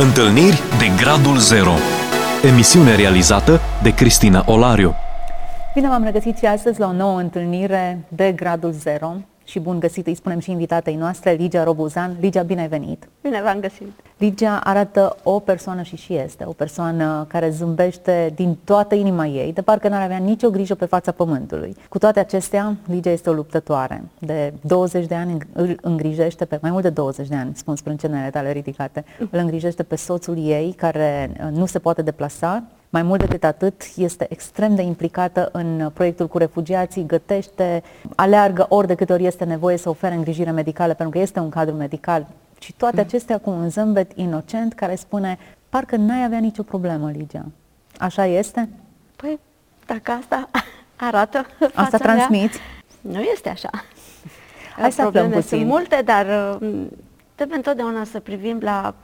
Întâlniri de Gradul Zero. Emisiune realizată de Cristina Olariu. Bine v-am regăsit și astăzi la o nouă întâlnire de Gradul Zero și bun găsit îi spunem și invitatei noastre, Ligia Robuzan. Ligia, bine ai venit! Bine v-am găsit! Ligia arată o persoană și și este, o persoană care zâmbește din toată inima ei, de parcă n-ar avea nicio grijă pe fața pământului. Cu toate acestea, Ligia este o luptătoare. De 20 de ani îl îngrijește pe, mai mult de 20 de ani, spun sprâncenele tale ridicate, îl îngrijește pe soțul ei care uh, nu se poate deplasa, mai mult decât atât, este extrem de implicată în proiectul cu refugiații, gătește, aleargă ori de câte ori este nevoie să ofere îngrijire medicală, pentru că este un cadru medical. Și toate mm. acestea cu un zâmbet inocent care spune, parcă n-ai avea nicio problemă, Ligia. Așa este? Păi, dacă asta arată Asta transmiți? Mea, nu este așa. Hai să aflăm puțin. sunt multe, dar uh, trebuie întotdeauna să privim la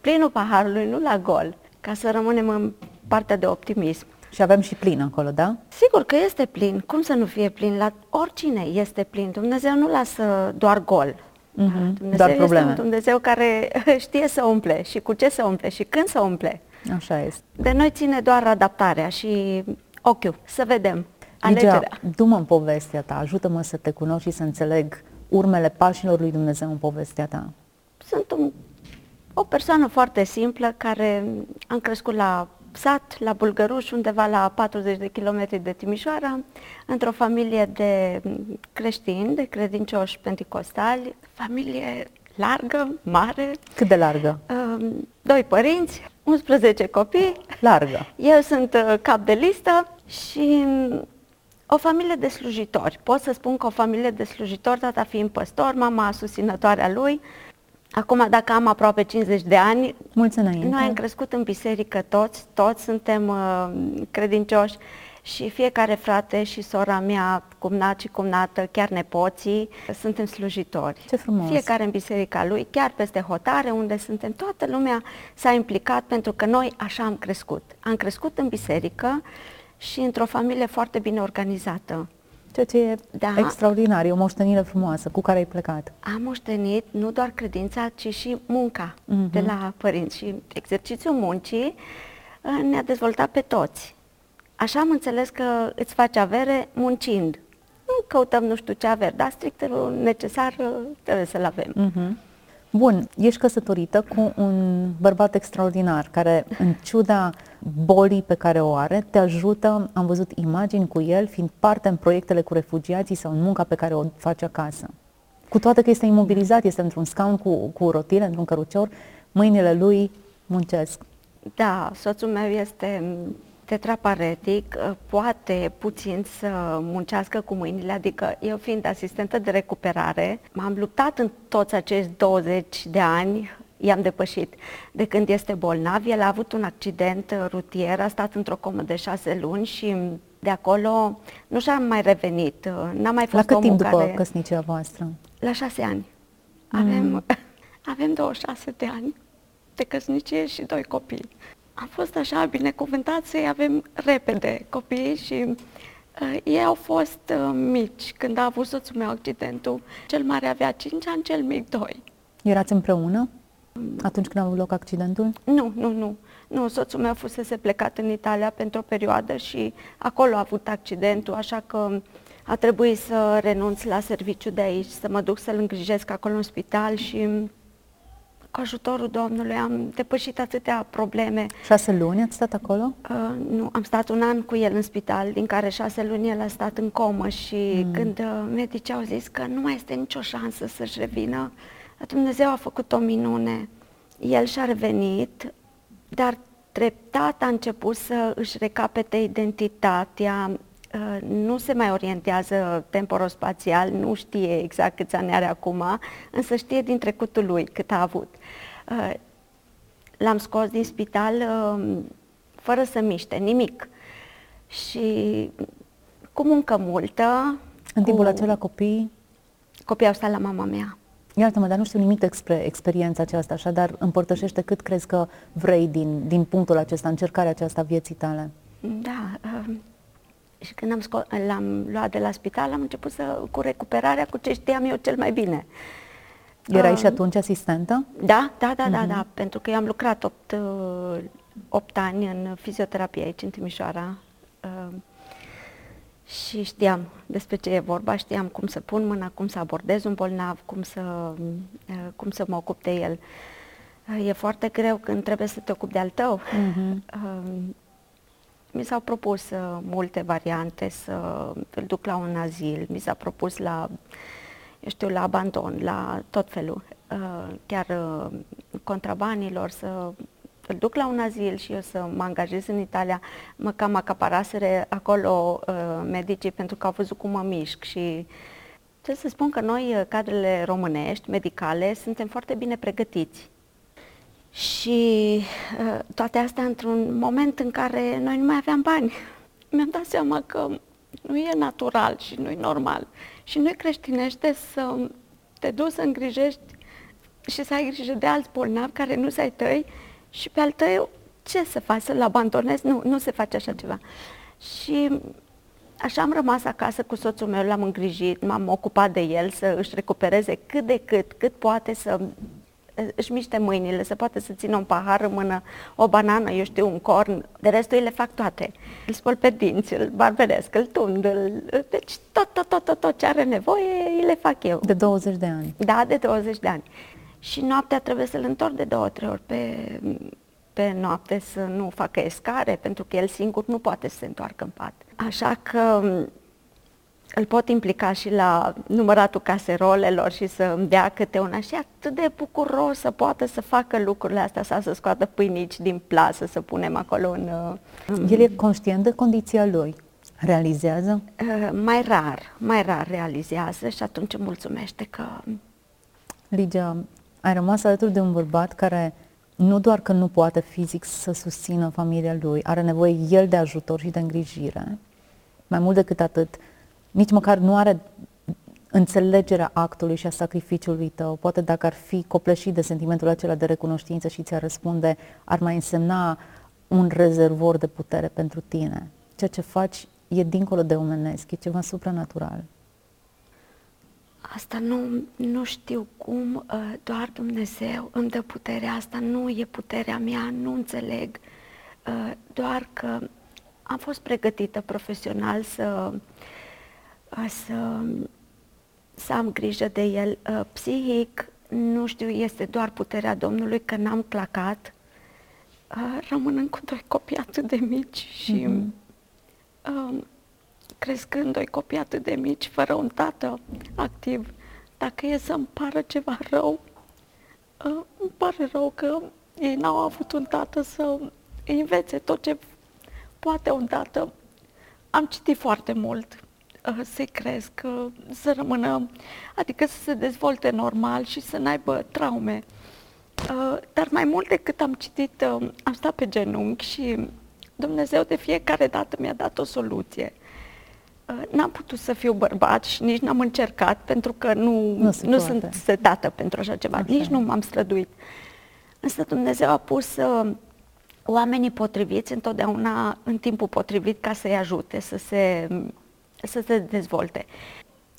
plinul paharului, nu la gol, ca să rămânem în partea de optimism. Și avem și plin acolo, da? Sigur că este plin. Cum să nu fie plin? La oricine este plin. Dumnezeu nu lasă doar gol. Mm-hmm. Dumnezeu doar probleme. este un Dumnezeu care știe să umple și cu ce să umple și când să umple. Așa este. De noi ține doar adaptarea și ochiul, să vedem alegerea. du-mă în povestea ta, ajută-mă să te cunosc și să înțeleg urmele pașilor lui Dumnezeu în povestea ta. Sunt un, o persoană foarte simplă care am crescut la sat, la Bulgăruș, undeva la 40 de kilometri de Timișoara, într-o familie de creștini, de credincioși penticostali, familie largă, mare. Cât de largă? Um, doi părinți, 11 copii. Largă. Eu sunt uh, cap de listă și um, o familie de slujitori. Pot să spun că o familie de slujitori, tata fiind păstor, mama susținătoarea lui, Acum, dacă am aproape 50 de ani, Mulți înainte. noi am crescut în biserică toți, toți suntem uh, credincioși și fiecare frate și sora mea, cumnat și cumnată, chiar nepoții, suntem slujitori. Ce frumos! Fiecare în biserica lui, chiar peste hotare, unde suntem, toată lumea s-a implicat pentru că noi așa am crescut. Am crescut în biserică și într-o familie foarte bine organizată. Ceea ce e da. extraordinar, e o moștenire frumoasă. Cu care ai plecat? Am moștenit nu doar credința, ci și munca uh-huh. de la părinți. Și exercițiul muncii uh, ne-a dezvoltat pe toți. Așa am înțeles că îți faci avere muncind. Nu căutăm nu știu ce avere, dar strict necesar uh, trebuie să-l avem. Uh-huh. Bun, ești căsătorită cu un bărbat extraordinar care, în ciuda bolii pe care o are, te ajută, am văzut imagini cu el, fiind parte în proiectele cu refugiații sau în munca pe care o face acasă. Cu toate că este imobilizat, este într-un scaun cu, cu rotile, într-un cărucior, mâinile lui muncesc. Da, soțul meu este tetraparetic uh, poate puțin să muncească cu mâinile, adică eu fiind asistentă de recuperare, m-am luptat în toți acești 20 de ani, i-am depășit. De când este bolnav, el a avut un accident rutier, a stat într-o comă de șase luni și de acolo nu și-a mai revenit. N-a mai fost La cât timp care... după căsnicia voastră? La șase ani. Avem, mm. avem 26 de ani de căsnicie și doi copii am fost așa binecuvântat să-i avem repede copii și uh, ei au fost uh, mici când a avut soțul meu accidentul. Cel mare avea 5 ani, cel mic 2. Erați împreună atunci când a avut loc accidentul? Nu, nu, nu. Nu, soțul meu fusese plecat în Italia pentru o perioadă și acolo a avut accidentul, așa că a trebuit să renunț la serviciu de aici, să mă duc să-l îngrijesc acolo în spital și cu ajutorul Domnului am depășit atâtea probleme. Șase luni ați stat acolo? Uh, nu, am stat un an cu el în spital, din care șase luni el a stat în comă și mm. când uh, medicii au zis că nu mai este nicio șansă să-și revină, Dumnezeu a făcut o minune. El și-a revenit, dar treptat a început să își recapete identitatea, Uh, nu se mai orientează temporospațial, nu știe exact câți ani are acum, însă știe din trecutul lui cât a avut. Uh, l-am scos din spital um, fără să miște, nimic. Și cu muncă multă. În timpul cu... acela copii? Copiii au stat la mama mea. Iartă-mă, dar nu știu nimic despre experiența aceasta, așa, dar împărtășește cât crezi că vrei din, din punctul acesta, încercarea aceasta vieții tale. Da, uh, și când am sco- l-am luat de la spital, am început să, cu recuperarea, cu ce știam eu cel mai bine. Erai uh, și atunci asistentă? Da, da, da, uh-huh. da, mhm. da, pentru că eu am lucrat 8, 8 ani în fizioterapie aici, în Timișoara. Uh, și știam despre ce e vorba, știam cum să pun mâna, cum să abordez un bolnav, cum să, uh, cum să mă ocup de el. Uh, e foarte greu când trebuie să te ocupi de al tău. Uh-huh. Mi s-au propus uh, multe variante să îl duc la un azil, mi s-a propus la, eu știu, la abandon, la tot felul, chiar contrabanilor, să îl duc la un azil și eu să mă angajez în Italia, mă cam acaparaseră acolo uh, medicii pentru că au văzut cum mă mișc și trebuie să spun că noi, uh, cadrele românești, medicale, suntem foarte bine pregătiți. Și uh, toate astea într-un moment în care noi nu mai aveam bani. Mi-am dat seama că nu e natural și nu e normal. Și nu e creștinește să te duci să îngrijești și să ai grijă de alți bolnavi care nu să-i tăi și pe al tău ce să faci, să-l abandonezi? Nu, nu se face așa ceva. Și așa am rămas acasă cu soțul meu, l-am îngrijit, m-am ocupat de el să își recupereze cât de cât, cât poate să își miște mâinile, să poate să țină un pahar în mână, o banană, eu știu, un corn, de restul îi le fac toate. Îl spăl pe dinți, îl barberesc, îl tund, îl... deci tot, tot, tot, tot, tot ce are nevoie, îi le fac eu. De 20 de ani. Da, de 20 de ani și noaptea trebuie să-l întorc de două, trei ori pe, pe noapte să nu facă escare, pentru că el singur nu poate să se întoarcă în pat. Așa că mm, îl pot implica și la număratul caserolelor și să îmi dea câte una și atât de bucuros să poată să facă lucrurile astea sau să scoată pâinici din plasă, să punem acolo în... Uh, el e conștient de condiția lui? Realizează? Uh, mai rar, mai rar realizează și atunci mulțumește că... Ligia, ai rămas alături de un bărbat care nu doar că nu poate fizic să susțină familia lui, are nevoie el de ajutor și de îngrijire. Mai mult decât atât, nici măcar nu are înțelegerea actului și a sacrificiului tău. Poate dacă ar fi copleșit de sentimentul acela de recunoștință și ți-ar răspunde, ar mai însemna un rezervor de putere pentru tine. Ceea ce faci e dincolo de omenesc, e ceva supranatural. Asta nu, nu știu cum, uh, doar Dumnezeu îmi dă puterea asta, nu e puterea mea, nu înțeleg, uh, doar că am fost pregătită profesional să, uh, să, să am grijă de el. Psihic, nu știu, este doar puterea Domnului că n-am clacat, rămânând cu doi copii atât de mici și mm-hmm crescând doi copii atât de mici, fără un tată activ, dacă e să-mi pară ceva rău, uh, îmi pare rău că ei n-au avut un tată să învețe tot ce poate un tată. Am citit foarte mult uh, să cresc, uh, să rămână, adică să se dezvolte normal și să n-aibă traume. Dar mai mult decât am citit, am stat pe genunchi și Dumnezeu de fiecare dată mi-a dat o soluție. Uh, n-am putut să fiu bărbat și nici n-am încercat pentru că nu, nu, nu sunt setată pentru așa ceva, așa. nici nu m-am străduit. Însă Dumnezeu a pus uh, oamenii potriviți întotdeauna în timpul potrivit ca să-i ajute să se, să se dezvolte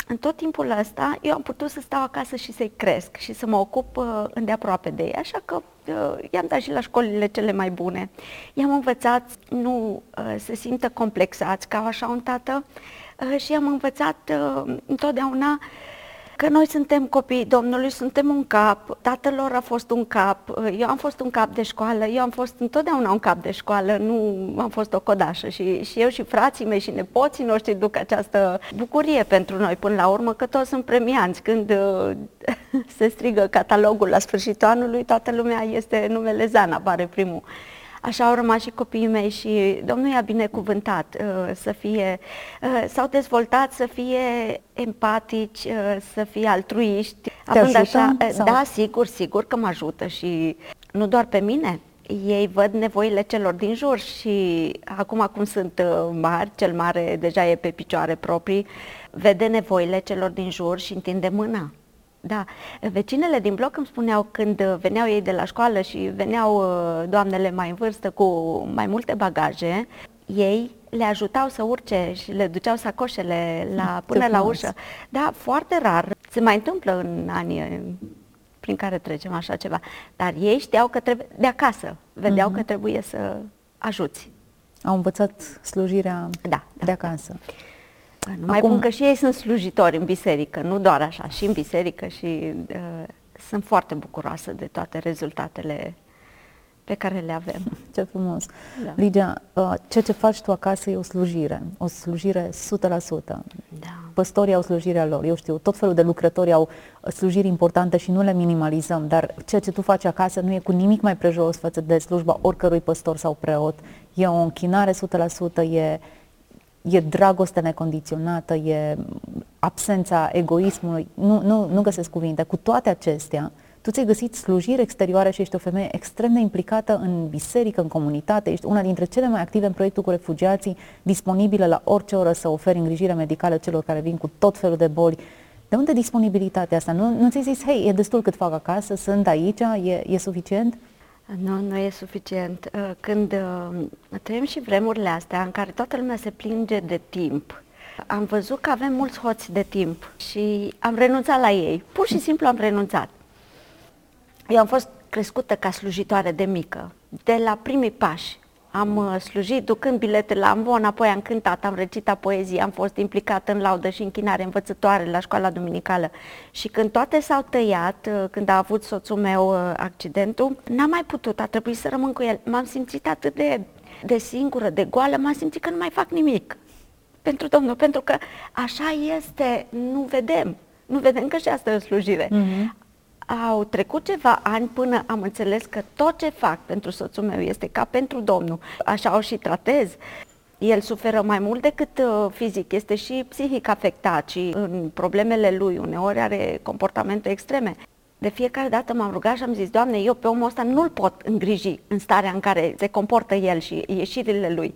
în tot timpul ăsta eu am putut să stau acasă și să-i cresc și să mă ocup uh, îndeaproape de ei, așa că uh, i-am dat și la școlile cele mai bune. I-am învățat nu uh, să simtă complexați ca așa un tată uh, și i-am învățat uh, întotdeauna uh, că noi suntem copii Domnului, suntem un cap, tatălor a fost un cap, eu am fost un cap de școală, eu am fost întotdeauna un cap de școală, nu am fost o codașă și, și eu și frații mei și nepoții noștri duc această bucurie pentru noi până la urmă, că toți sunt premianți. Când uh, se strigă catalogul la sfârșitul anului, toată lumea este numele Zana, apare primul. Așa au rămas și copiii mei și Domnul i-a binecuvântat uh, să fie, uh, s-au dezvoltat să fie empatici, uh, să fie altruiști. Te având așa, sau? Da, sigur, sigur că mă ajută și nu doar pe mine, ei văd nevoile celor din jur și acum cum sunt mari, cel mare deja e pe picioare proprii, vede nevoile celor din jur și întinde mâna. Da, vecinele din bloc îmi spuneau când veneau ei de la școală și veneau uh, doamnele mai în vârstă cu mai multe bagaje, ei le ajutau să urce și le duceau sacoșele la, până la ușă. Da, foarte rar. Se mai întâmplă în anii prin care trecem așa ceva. Dar ei știau că trebuie, de acasă, vedeau uh-huh. că trebuie să ajuți. Au învățat slujirea da, da, de acasă. Da. Nu mai pun că și ei sunt slujitori în biserică, nu doar așa, și în biserică și uh, sunt foarte bucuroasă de toate rezultatele pe care le avem. Ce frumos! Da. Ligia, uh, ceea ce faci tu acasă e o slujire, o slujire 100%. Da. Păstorii au slujirea lor, eu știu, tot felul de lucrători au slujiri importante și nu le minimalizăm, dar ceea ce tu faci acasă nu e cu nimic mai prejos față de slujba oricărui păstor sau preot. E o închinare 100%, e, e dragoste necondiționată, e absența egoismului, nu, nu, nu găsesc cuvinte. Cu toate acestea, tu ți-ai găsit slujiri exterioare și ești o femeie extrem de implicată în biserică, în comunitate, ești una dintre cele mai active în proiectul cu refugiații, disponibilă la orice oră să oferi îngrijire medicală celor care vin cu tot felul de boli. De unde disponibilitatea asta? Nu, nu ți-ai zis, hei, e destul cât fac acasă, sunt aici, e, e suficient? Nu, nu e suficient. Uh, când uh, trăim și vremurile astea în care toată lumea se plânge de timp, am văzut că avem mulți hoți de timp și am renunțat la ei. Pur și simplu am renunțat. Eu am fost crescută ca slujitoare de mică, de la primii pași. Am uh, slujit ducând bilete la ambon, apoi am cântat, am recitat poezie, am fost implicată în laudă și închinare învățătoare la școala duminicală. Și când toate s-au tăiat, uh, când a avut soțul meu uh, accidentul, n-am mai putut, a trebuit să rămân cu el. M-am simțit atât de, de singură, de goală, m-am simțit că nu mai fac nimic pentru Domnul, pentru că așa este, nu vedem. Nu vedem că și asta e o slujire. Mm-hmm au trecut ceva ani până am înțeles că tot ce fac pentru soțul meu este ca pentru Domnul. Așa o și tratez. El suferă mai mult decât uh, fizic, este și psihic afectat și în problemele lui uneori are comportamente extreme. De fiecare dată m-am rugat și am zis, Doamne, eu pe omul ăsta nu-l pot îngriji în starea în care se comportă el și ieșirile lui.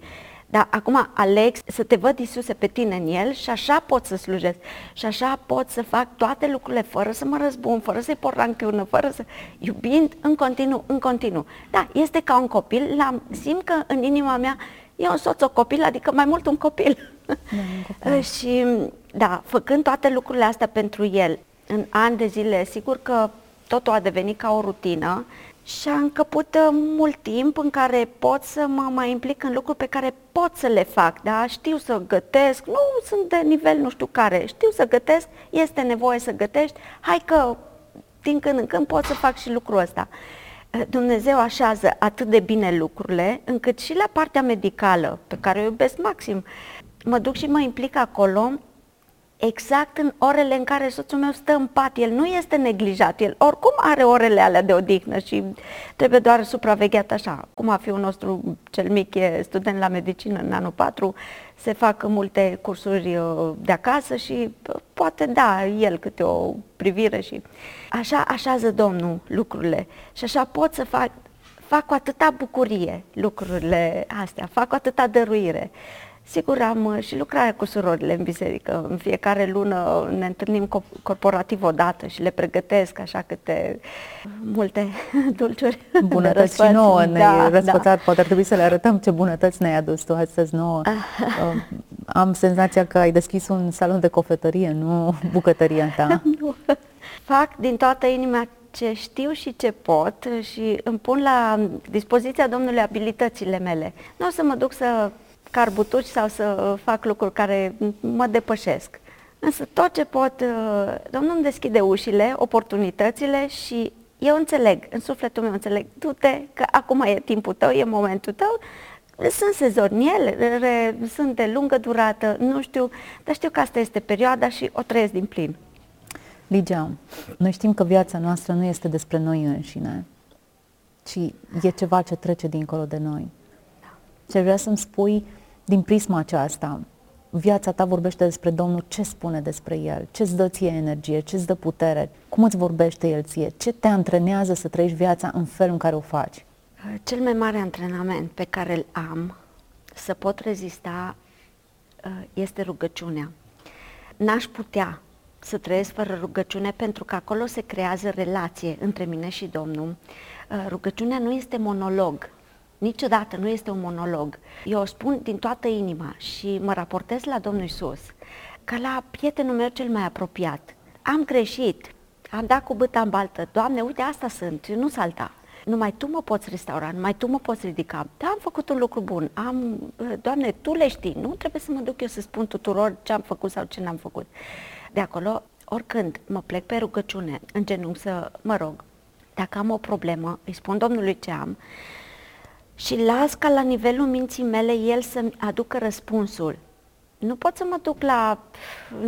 Dar acum aleg să te văd, Iisuse, pe tine în El și așa pot să slujesc. Și așa pot să fac toate lucrurile fără să mă răzbun, fără să-i port ranchiună, fără să... iubind în continuu, în continuu. Da, este ca un copil, l-am, simt că în inima mea e un soț o copil, adică mai mult un copil. Da, un copil. și da, făcând toate lucrurile astea pentru El, în ani de zile, sigur că totul a devenit ca o rutină, și am încăput uh, mult timp în care pot să mă mai implic în lucruri pe care pot să le fac, da? Știu să gătesc, nu sunt de nivel nu știu care, știu să gătesc, este nevoie să gătești, hai că din când în când pot să fac și lucrul ăsta. Uh, Dumnezeu așează atât de bine lucrurile, încât și la partea medicală, pe care o iubesc maxim, mă duc și mă implic acolo exact în orele în care soțul meu stă în pat. El nu este neglijat, el oricum are orele alea de odihnă și trebuie doar supravegheat așa. Cum a fiul nostru cel mic e student la medicină în anul 4, se fac multe cursuri uh, de acasă și uh, poate da el câte o privire și așa așează Domnul lucrurile și așa pot să fac, fac cu atâta bucurie lucrurile astea, fac cu atâta dăruire. Sigur, am uh, și lucrarea cu surorile în biserică. În fiecare lună ne întâlnim corporativ odată și le pregătesc așa câte multe dulciuri. Bunătăți și nouă ne da, răspățat. Da. Poate ar trebui să le arătăm ce bunătăți ne-ai adus tu astăzi nouă. Uh, am senzația că ai deschis un salon de cofetărie, nu bucătăria ta. nu. Fac din toată inima ce știu și ce pot și îmi pun la dispoziția Domnului abilitățile mele. Nu o să mă duc să carbutuci sau să fac lucruri care mă depășesc. Însă tot ce pot, uh, Domnul îmi deschide ușile, oportunitățile și eu înțeleg, în sufletul meu înțeleg, du-te că acum e timpul tău, e momentul tău, sunt sezoniele, sunt de lungă durată, nu știu, dar știu că asta este perioada și o trăiesc din plin. Ligia, noi știm că viața noastră nu este despre noi înșine, ci e ceva ce trece dincolo de noi. Da. Și vrea să-mi spui din prisma aceasta, viața ta vorbește despre Domnul, ce spune despre El, ce îți dă ție energie, ce îți dă putere, cum îți vorbește El ție, ce te antrenează să trăiești viața în felul în care o faci? Cel mai mare antrenament pe care îl am să pot rezista uh, este rugăciunea. N-aș putea să trăiesc fără rugăciune pentru că acolo se creează relație între mine și Domnul. Uh, rugăciunea nu este monolog, Niciodată nu este un monolog. Eu o spun din toată inima și mă raportez la Domnul Isus ca la prietenul meu cel mai apropiat. Am greșit, Am dat cu băta în baltă, Doamne, uite, asta sunt, eu nu salta. Numai Tu mă poți restaura, numai Tu mă poți ridica. Da, am făcut un lucru bun. Am, Doamne, Tu le știi. Nu trebuie să mă duc eu să spun tuturor ce am făcut sau ce n-am făcut. De acolo, oricând mă plec pe rugăciune, în genunchi să mă rog, dacă am o problemă, îi spun Domnului ce am și las ca la nivelul minții mele El să-mi aducă răspunsul nu pot să mă duc la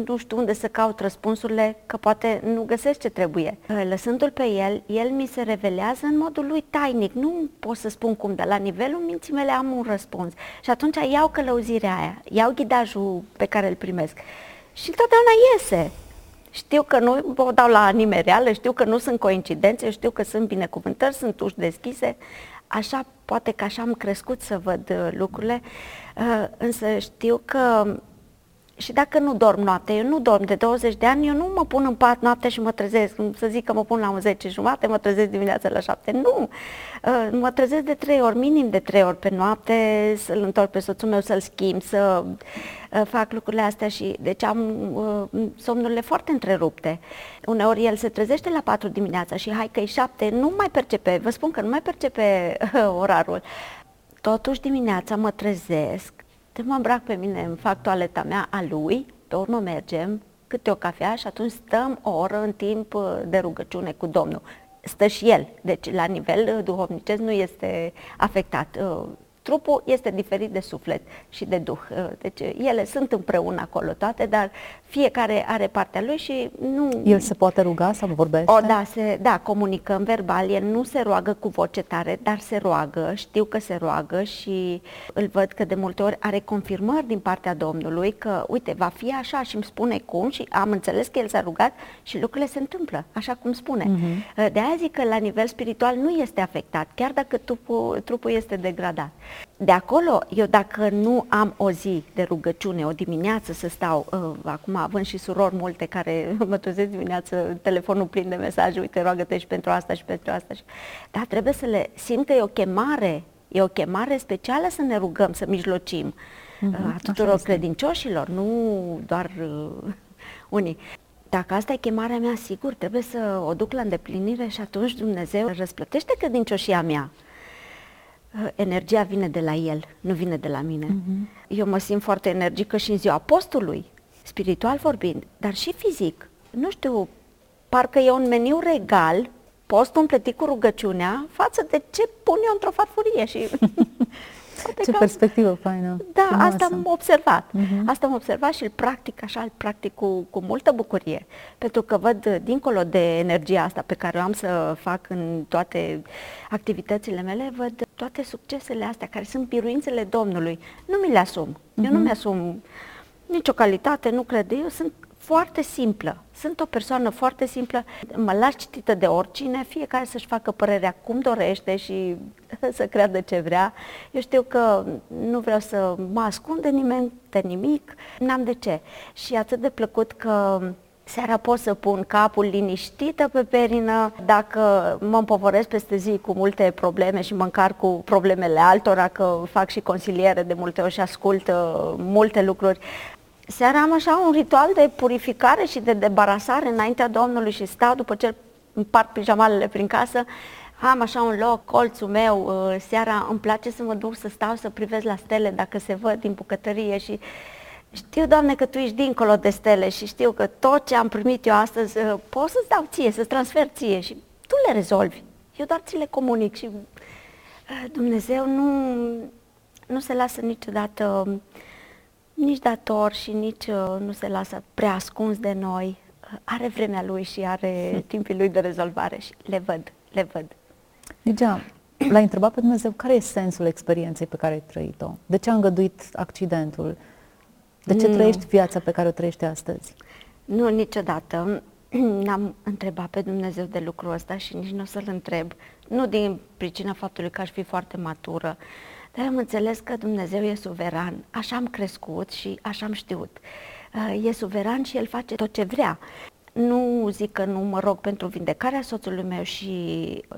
nu știu unde să caut răspunsurile, că poate nu găsesc ce trebuie. Lăsându-l pe el, el mi se revelează în modul lui tainic. Nu pot să spun cum, dar la nivelul minții mele am un răspuns. Și atunci iau călăuzirea aia, iau ghidajul pe care îl primesc. Și întotdeauna iese. Știu că nu o dau la anime reală, știu că nu sunt coincidențe, știu că sunt binecuvântări, sunt uși deschise. Așa, poate că așa am crescut să văd uh, lucrurile. Uh, însă știu că și dacă nu dorm noapte, eu nu dorm de 20 de ani, eu nu mă pun în pat noapte și mă trezesc, să zic că mă pun la 10 jumate, mă trezesc dimineața la 7, nu, uh, mă trezesc de 3 ori, minim de 3 ori pe noapte, să-l întorc pe soțul meu, să-l schimb, să fac lucrurile astea și deci am somnurile foarte întrerupte. Uneori el se trezește la 4 dimineața și hai că e 7, nu mai percepe, vă spun că nu mai percepe orarul. Totuși dimineața mă trezesc, te mă îmbrac pe mine, îmi fac toaleta mea a lui, pe urmă mergem, câte o cafea și atunci stăm o oră în timp uh, de rugăciune cu Domnul. Stă și el, deci la nivel uh, duhovnicesc nu este afectat. Uh, Trupul este diferit de suflet și de duh. Uh, deci ele sunt împreună acolo toate, dar fiecare are partea lui și nu... El se poate ruga sau vorbește? O, da, se, da, comunicăm verbal, el nu se roagă cu voce tare, dar se roagă, știu că se roagă și îl văd că de multe ori are confirmări din partea Domnului că, uite, va fi așa și îmi spune cum și am înțeles că el s-a rugat și lucrurile se întâmplă, așa cum spune. Uh-huh. De aia zic că la nivel spiritual nu este afectat, chiar dacă trupul, trupul este degradat. De acolo, eu dacă nu am o zi de rugăciune, o dimineață să stau, uh, acum având și surori multe care mă trezesc dimineață, telefonul plin de mesaje, uite, roagă-te și pentru asta și pentru asta. Și... Dar trebuie să le simt că e o chemare, e o chemare specială să ne rugăm, să mijlocim uh-huh, a tuturor credincioșilor, nu doar uh, unii. Dacă asta e chemarea mea, sigur, trebuie să o duc la îndeplinire și atunci Dumnezeu răsplătește credincioșia mea. Uh, energia vine de la el, nu vine de la mine. Uh-huh. Eu mă simt foarte energică și în ziua postului, spiritual vorbind, dar și fizic. Nu știu, parcă e un meniu regal, postul împletit cu rugăciunea, față de ce pun eu într-o farfurie și Ce că, perspectivă faină. Da, frumoasă. asta am observat. Uh-huh. Asta am observat și îl practic așa, îl practic cu, cu multă bucurie. Pentru că văd, dincolo de energia asta pe care o am să fac în toate activitățile mele, văd toate succesele astea, care sunt biruințele Domnului. Nu mi le asum. Uh-huh. Eu nu mhm. mi-asum nicio calitate, nu cred. Eu sunt foarte simplă. Sunt o persoană foarte simplă, mă las citită de oricine, fiecare să-și facă părerea cum dorește și să creadă ce vrea. Eu știu că nu vreau să mă ascund de nimeni, de nimic, n-am de ce. Și atât de plăcut că Seara pot să pun capul liniștită pe perină, dacă mă împovăresc peste zi cu multe probleme și mă încar cu problemele altora, că fac și consiliere de multe ori și ascult uh, multe lucruri, seara am așa un ritual de purificare și de debarasare înaintea Domnului și stau după ce împart pijamalele prin casă, am așa un loc, colțul meu, uh, seara îmi place să mă duc să stau să privesc la stele dacă se văd din bucătărie și știu, Doamne, că Tu ești dincolo de stele și știu că tot ce am primit eu astăzi uh, pot să-ți dau ție, să-ți transfer ție și Tu le rezolvi. Eu doar ți le comunic și uh, Dumnezeu nu, nu se lasă niciodată nici dator și nici uh, nu se lasă prea ascuns de noi. Uh, are vremea lui și are timpul lui de rezolvare și le văd, le văd. Ligea, l-ai întrebat pe Dumnezeu care e sensul experienței pe care ai trăit-o? De ce a îngăduit accidentul? De ce nu. trăiești viața pe care o trăiești astăzi? Nu, niciodată. N-am întrebat pe Dumnezeu de lucrul ăsta și nici nu o să-L întreb. Nu din pricina faptului că aș fi foarte matură, dar am înțeles că Dumnezeu e suveran. Așa am crescut și așa am știut. Uh, e suveran și El face tot ce vrea. Nu zic că nu mă rog pentru vindecarea soțului meu și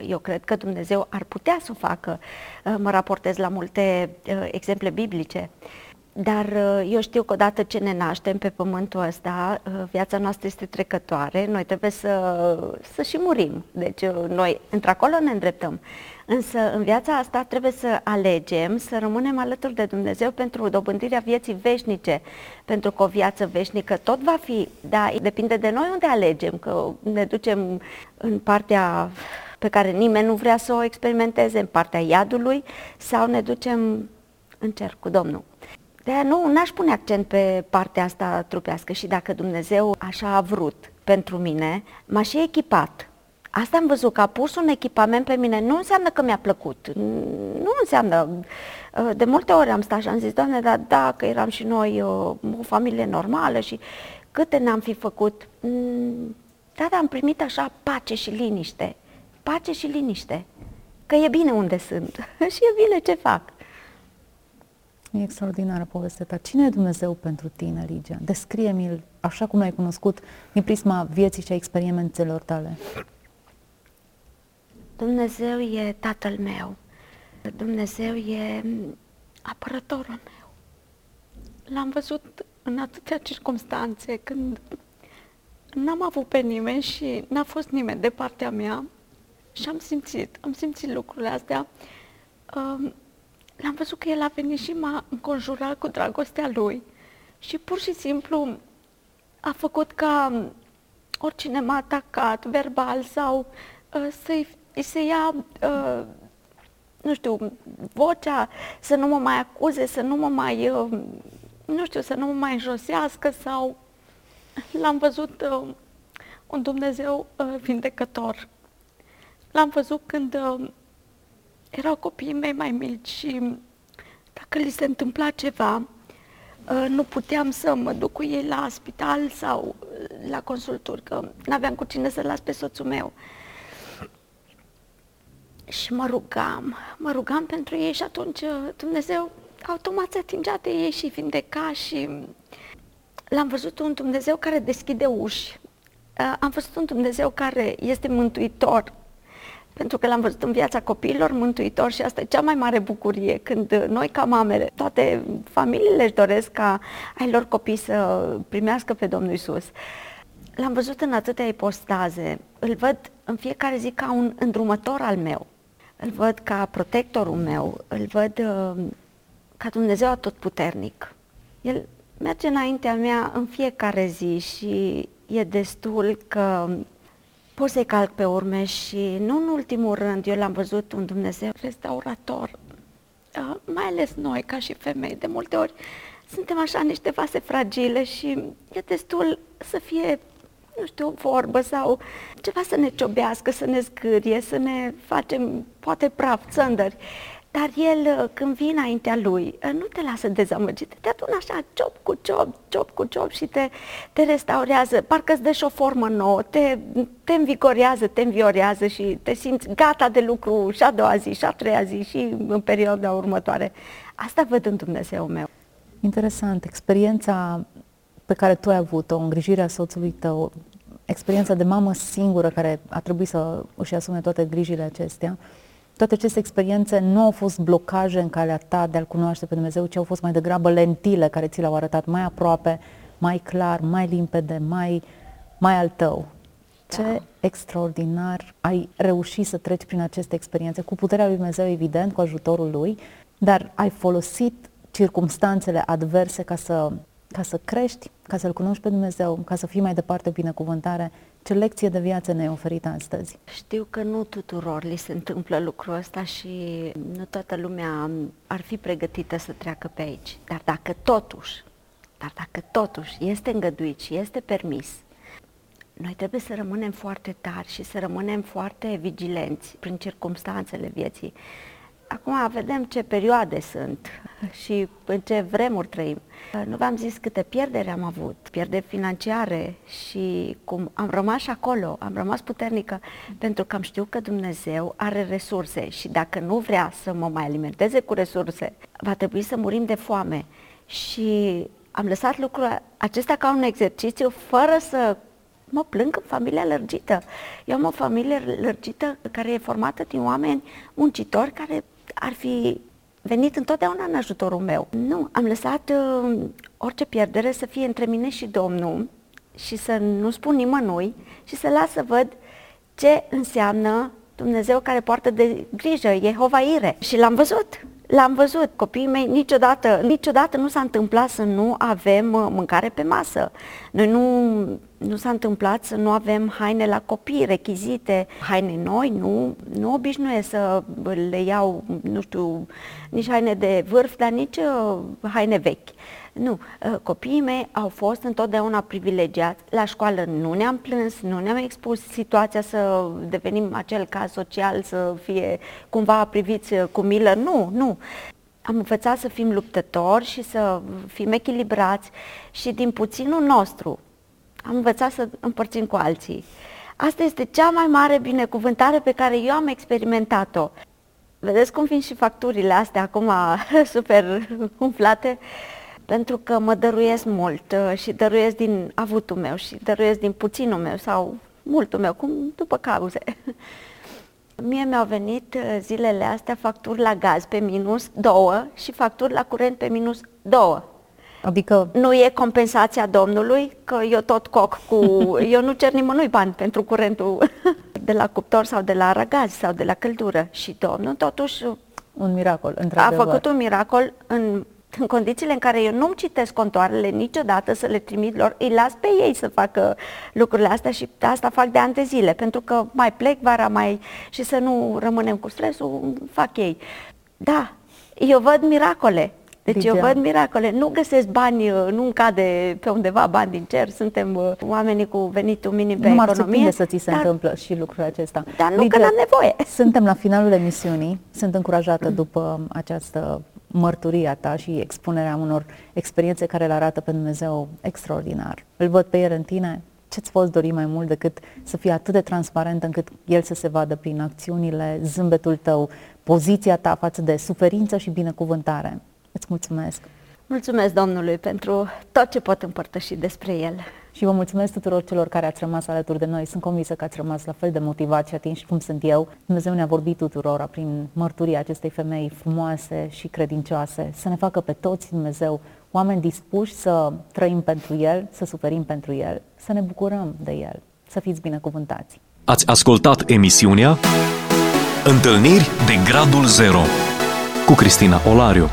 eu cred că Dumnezeu ar putea să o facă. Uh, mă raportez la multe uh, exemple biblice. Dar uh, eu știu că odată ce ne naștem pe pământul ăsta, uh, viața noastră este trecătoare, noi trebuie să, să și murim. Deci uh, noi într-acolo ne îndreptăm. Însă în viața asta trebuie să alegem să rămânem alături de Dumnezeu pentru dobândirea vieții veșnice, pentru că o viață veșnică tot va fi, dar depinde de noi unde alegem, că ne ducem în partea pe care nimeni nu vrea să o experimenteze, în partea iadului, sau ne ducem în cer cu Domnul de nu, n-aș pune accent pe partea asta trupească și dacă Dumnezeu așa a vrut pentru mine, m-aș și echipat. Asta am văzut, că a pus un echipament pe mine, nu înseamnă că mi-a plăcut, nu înseamnă, uh, de multe ori am stat și am zis, Doamne, dar dacă eram și noi uh, o familie normală și câte ne-am fi făcut, mm, da, dar am primit așa pace și liniște, pace și liniște, că e bine unde sunt și e bine ce fac. E extraordinară povestea ta. Cine e Dumnezeu pentru tine, Ligia? Descrie-mi-l așa cum l-ai cunoscut din prisma vieții și a experiențelor tale. Dumnezeu e tatăl meu. Dumnezeu e apărătorul meu. L-am văzut în atâtea circunstanțe când n-am avut pe nimeni și n-a fost nimeni de partea mea și am simțit, am simțit lucrurile astea. Um, l-am văzut că el a venit și m-a înconjurat cu dragostea lui și pur și simplu a făcut ca oricine m-a atacat verbal sau uh, să-i se ia, uh, nu știu, vocea, să nu mă mai acuze, să nu mă mai, uh, nu știu, să nu mă mai înjosească sau l-am văzut uh, un Dumnezeu uh, vindecător. L-am văzut când uh, erau copiii mei mai mici și dacă li se întâmpla ceva, uh, nu puteam să mă duc cu ei la spital sau uh, la consulturi, că nu aveam cu cine să las pe soțul meu. Și mă rugam, mă rugam pentru ei și atunci uh, Dumnezeu automat se atingea de ei și vindeca și l-am văzut un Dumnezeu care deschide uși. Am văzut un Dumnezeu care este mântuitor, pentru că l-am văzut în viața copiilor mântuitor și asta e cea mai mare bucurie când noi ca mamele, toate familiile își doresc ca ai lor copii să primească pe Domnul Isus. L-am văzut în atâtea ipostaze, îl văd în fiecare zi ca un îndrumător al meu, îl văd ca protectorul meu, îl văd uh, ca Dumnezeu atotputernic. El merge înaintea mea în fiecare zi și e destul că pot să-i calc pe urme și nu în ultimul rând, eu l-am văzut un Dumnezeu restaurator, uh, mai ales noi ca și femei, de multe ori suntem așa niște vase fragile și e destul să fie, nu știu, o vorbă sau ceva să ne ciobească, să ne zgârie, să ne facem poate praf, țândări. Dar el, uh, când vine înaintea lui, uh, nu te lasă dezamăgit, te adună așa, ciop cu ciop, ciop cu ciop și te, te restaurează, parcă îți dă și o formă nouă, te, te învigorează, te înviorează și te simți gata de lucru și a doua zi, și a treia zi și în perioada următoare. Asta văd în Dumnezeu meu. Interesant, experiența pe care tu ai avut-o, îngrijirea soțului tău, experiența de mamă singură care a trebuit să își asume toate grijile acestea, toate aceste experiențe nu au fost blocaje în calea ta de a-L cunoaște pe Dumnezeu, ci au fost mai degrabă lentile care ți le-au arătat mai aproape, mai clar, mai limpede, mai, mai al tău. Ce da. extraordinar ai reușit să treci prin aceste experiențe, cu puterea lui Dumnezeu, evident, cu ajutorul lui, dar ai folosit circumstanțele adverse ca să, ca să crești, ca să-L cunoști pe Dumnezeu, ca să fii mai departe binecuvântare ce lecție de viață ne-ai oferit astăzi? Știu că nu tuturor li se întâmplă lucrul ăsta și nu toată lumea ar fi pregătită să treacă pe aici. Dar dacă totuși, dar dacă totuși este îngăduit și este permis, noi trebuie să rămânem foarte tari și să rămânem foarte vigilenți prin circumstanțele vieții Acum vedem ce perioade sunt și în ce vremuri trăim. Nu v-am zis câte pierderi am avut, pierderi financiare și cum am rămas acolo, am rămas puternică pentru că am știut că Dumnezeu are resurse și dacă nu vrea să mă mai alimenteze cu resurse, va trebui să murim de foame. Și am lăsat lucrul acesta ca un exercițiu fără să mă plâng în familia lărgită. Eu am o familie lărgită care e formată din oameni muncitori care ar fi venit întotdeauna în ajutorul meu. Nu, am lăsat uh, orice pierdere să fie între mine și Domnul și să nu spun nimănui și să las să văd ce înseamnă Dumnezeu care poartă de grijă, Jehova Ire. Și l-am văzut, l-am văzut. Copiii mei niciodată, niciodată nu s-a întâmplat să nu avem uh, mâncare pe masă. Noi nu, nu s-a întâmplat să nu avem haine la copii, rechizite, haine noi, nu, nu obișnuiesc să le iau, nu știu, nici haine de vârf, dar nici uh, haine vechi. Nu, ă, copiii mei au fost întotdeauna privilegiați. La școală nu ne-am plâns, nu ne-am expus situația să devenim acel caz social, să fie cumva priviți cu milă. Nu, nu. Am învățat să fim luptători și să fim echilibrați și din puținul nostru am învățat să împărțim cu alții. Asta este cea mai mare binecuvântare pe care eu am experimentat-o. Vedeți cum vin și facturile astea acum super umflate? pentru că mă dăruiesc mult uh, și dăruiesc din avutul meu și dăruiesc din puținul meu sau multul meu, cum după cauze. Mie mi-au venit uh, zilele astea facturi la gaz pe minus două și facturi la curent pe minus două. Adică... Nu e compensația Domnului, că eu tot coc cu... eu nu cer nimănui bani pentru curentul de la cuptor sau de la aragaz sau de la căldură. Și Domnul totuși... Un miracol, într-adevăr. A făcut un miracol în în condițiile în care eu nu-mi citesc contoarele niciodată să le trimit lor, îi las pe ei să facă lucrurile astea și asta fac de ani de zile, pentru că mai plec vara mai și să nu rămânem cu stresul, fac ei. Da, eu văd miracole. Deci Ligia. eu văd miracole. Nu găsesc bani, nu cade pe undeva bani din cer, suntem uh, oamenii cu venitul minim pe nu economie. Nu să ți se dar, întâmplă și lucrul acesta. Dar nu Ligia, că n-am nevoie. Suntem la finalul emisiunii. Sunt încurajată după această mărturia ta și expunerea unor experiențe care le arată pe Dumnezeu extraordinar. Îl văd pe El în tine, ce-ți poți dori mai mult decât să fii atât de transparent încât El să se vadă prin acțiunile, zâmbetul tău, poziția ta față de suferință și binecuvântare. Îți mulțumesc! Mulțumesc Domnului pentru tot ce pot împărtăși despre El. Și vă mulțumesc tuturor celor care ați rămas alături de noi. Sunt convinsă că ați rămas la fel de motivați și atinși cum sunt eu. Dumnezeu ne-a vorbit tuturor prin mărturia acestei femei frumoase și credincioase. Să ne facă pe toți Dumnezeu oameni dispuși să trăim pentru El, să suferim pentru El, să ne bucurăm de El. Să fiți binecuvântați. Ați ascultat emisiunea Întâlniri de Gradul Zero cu Cristina Olariu.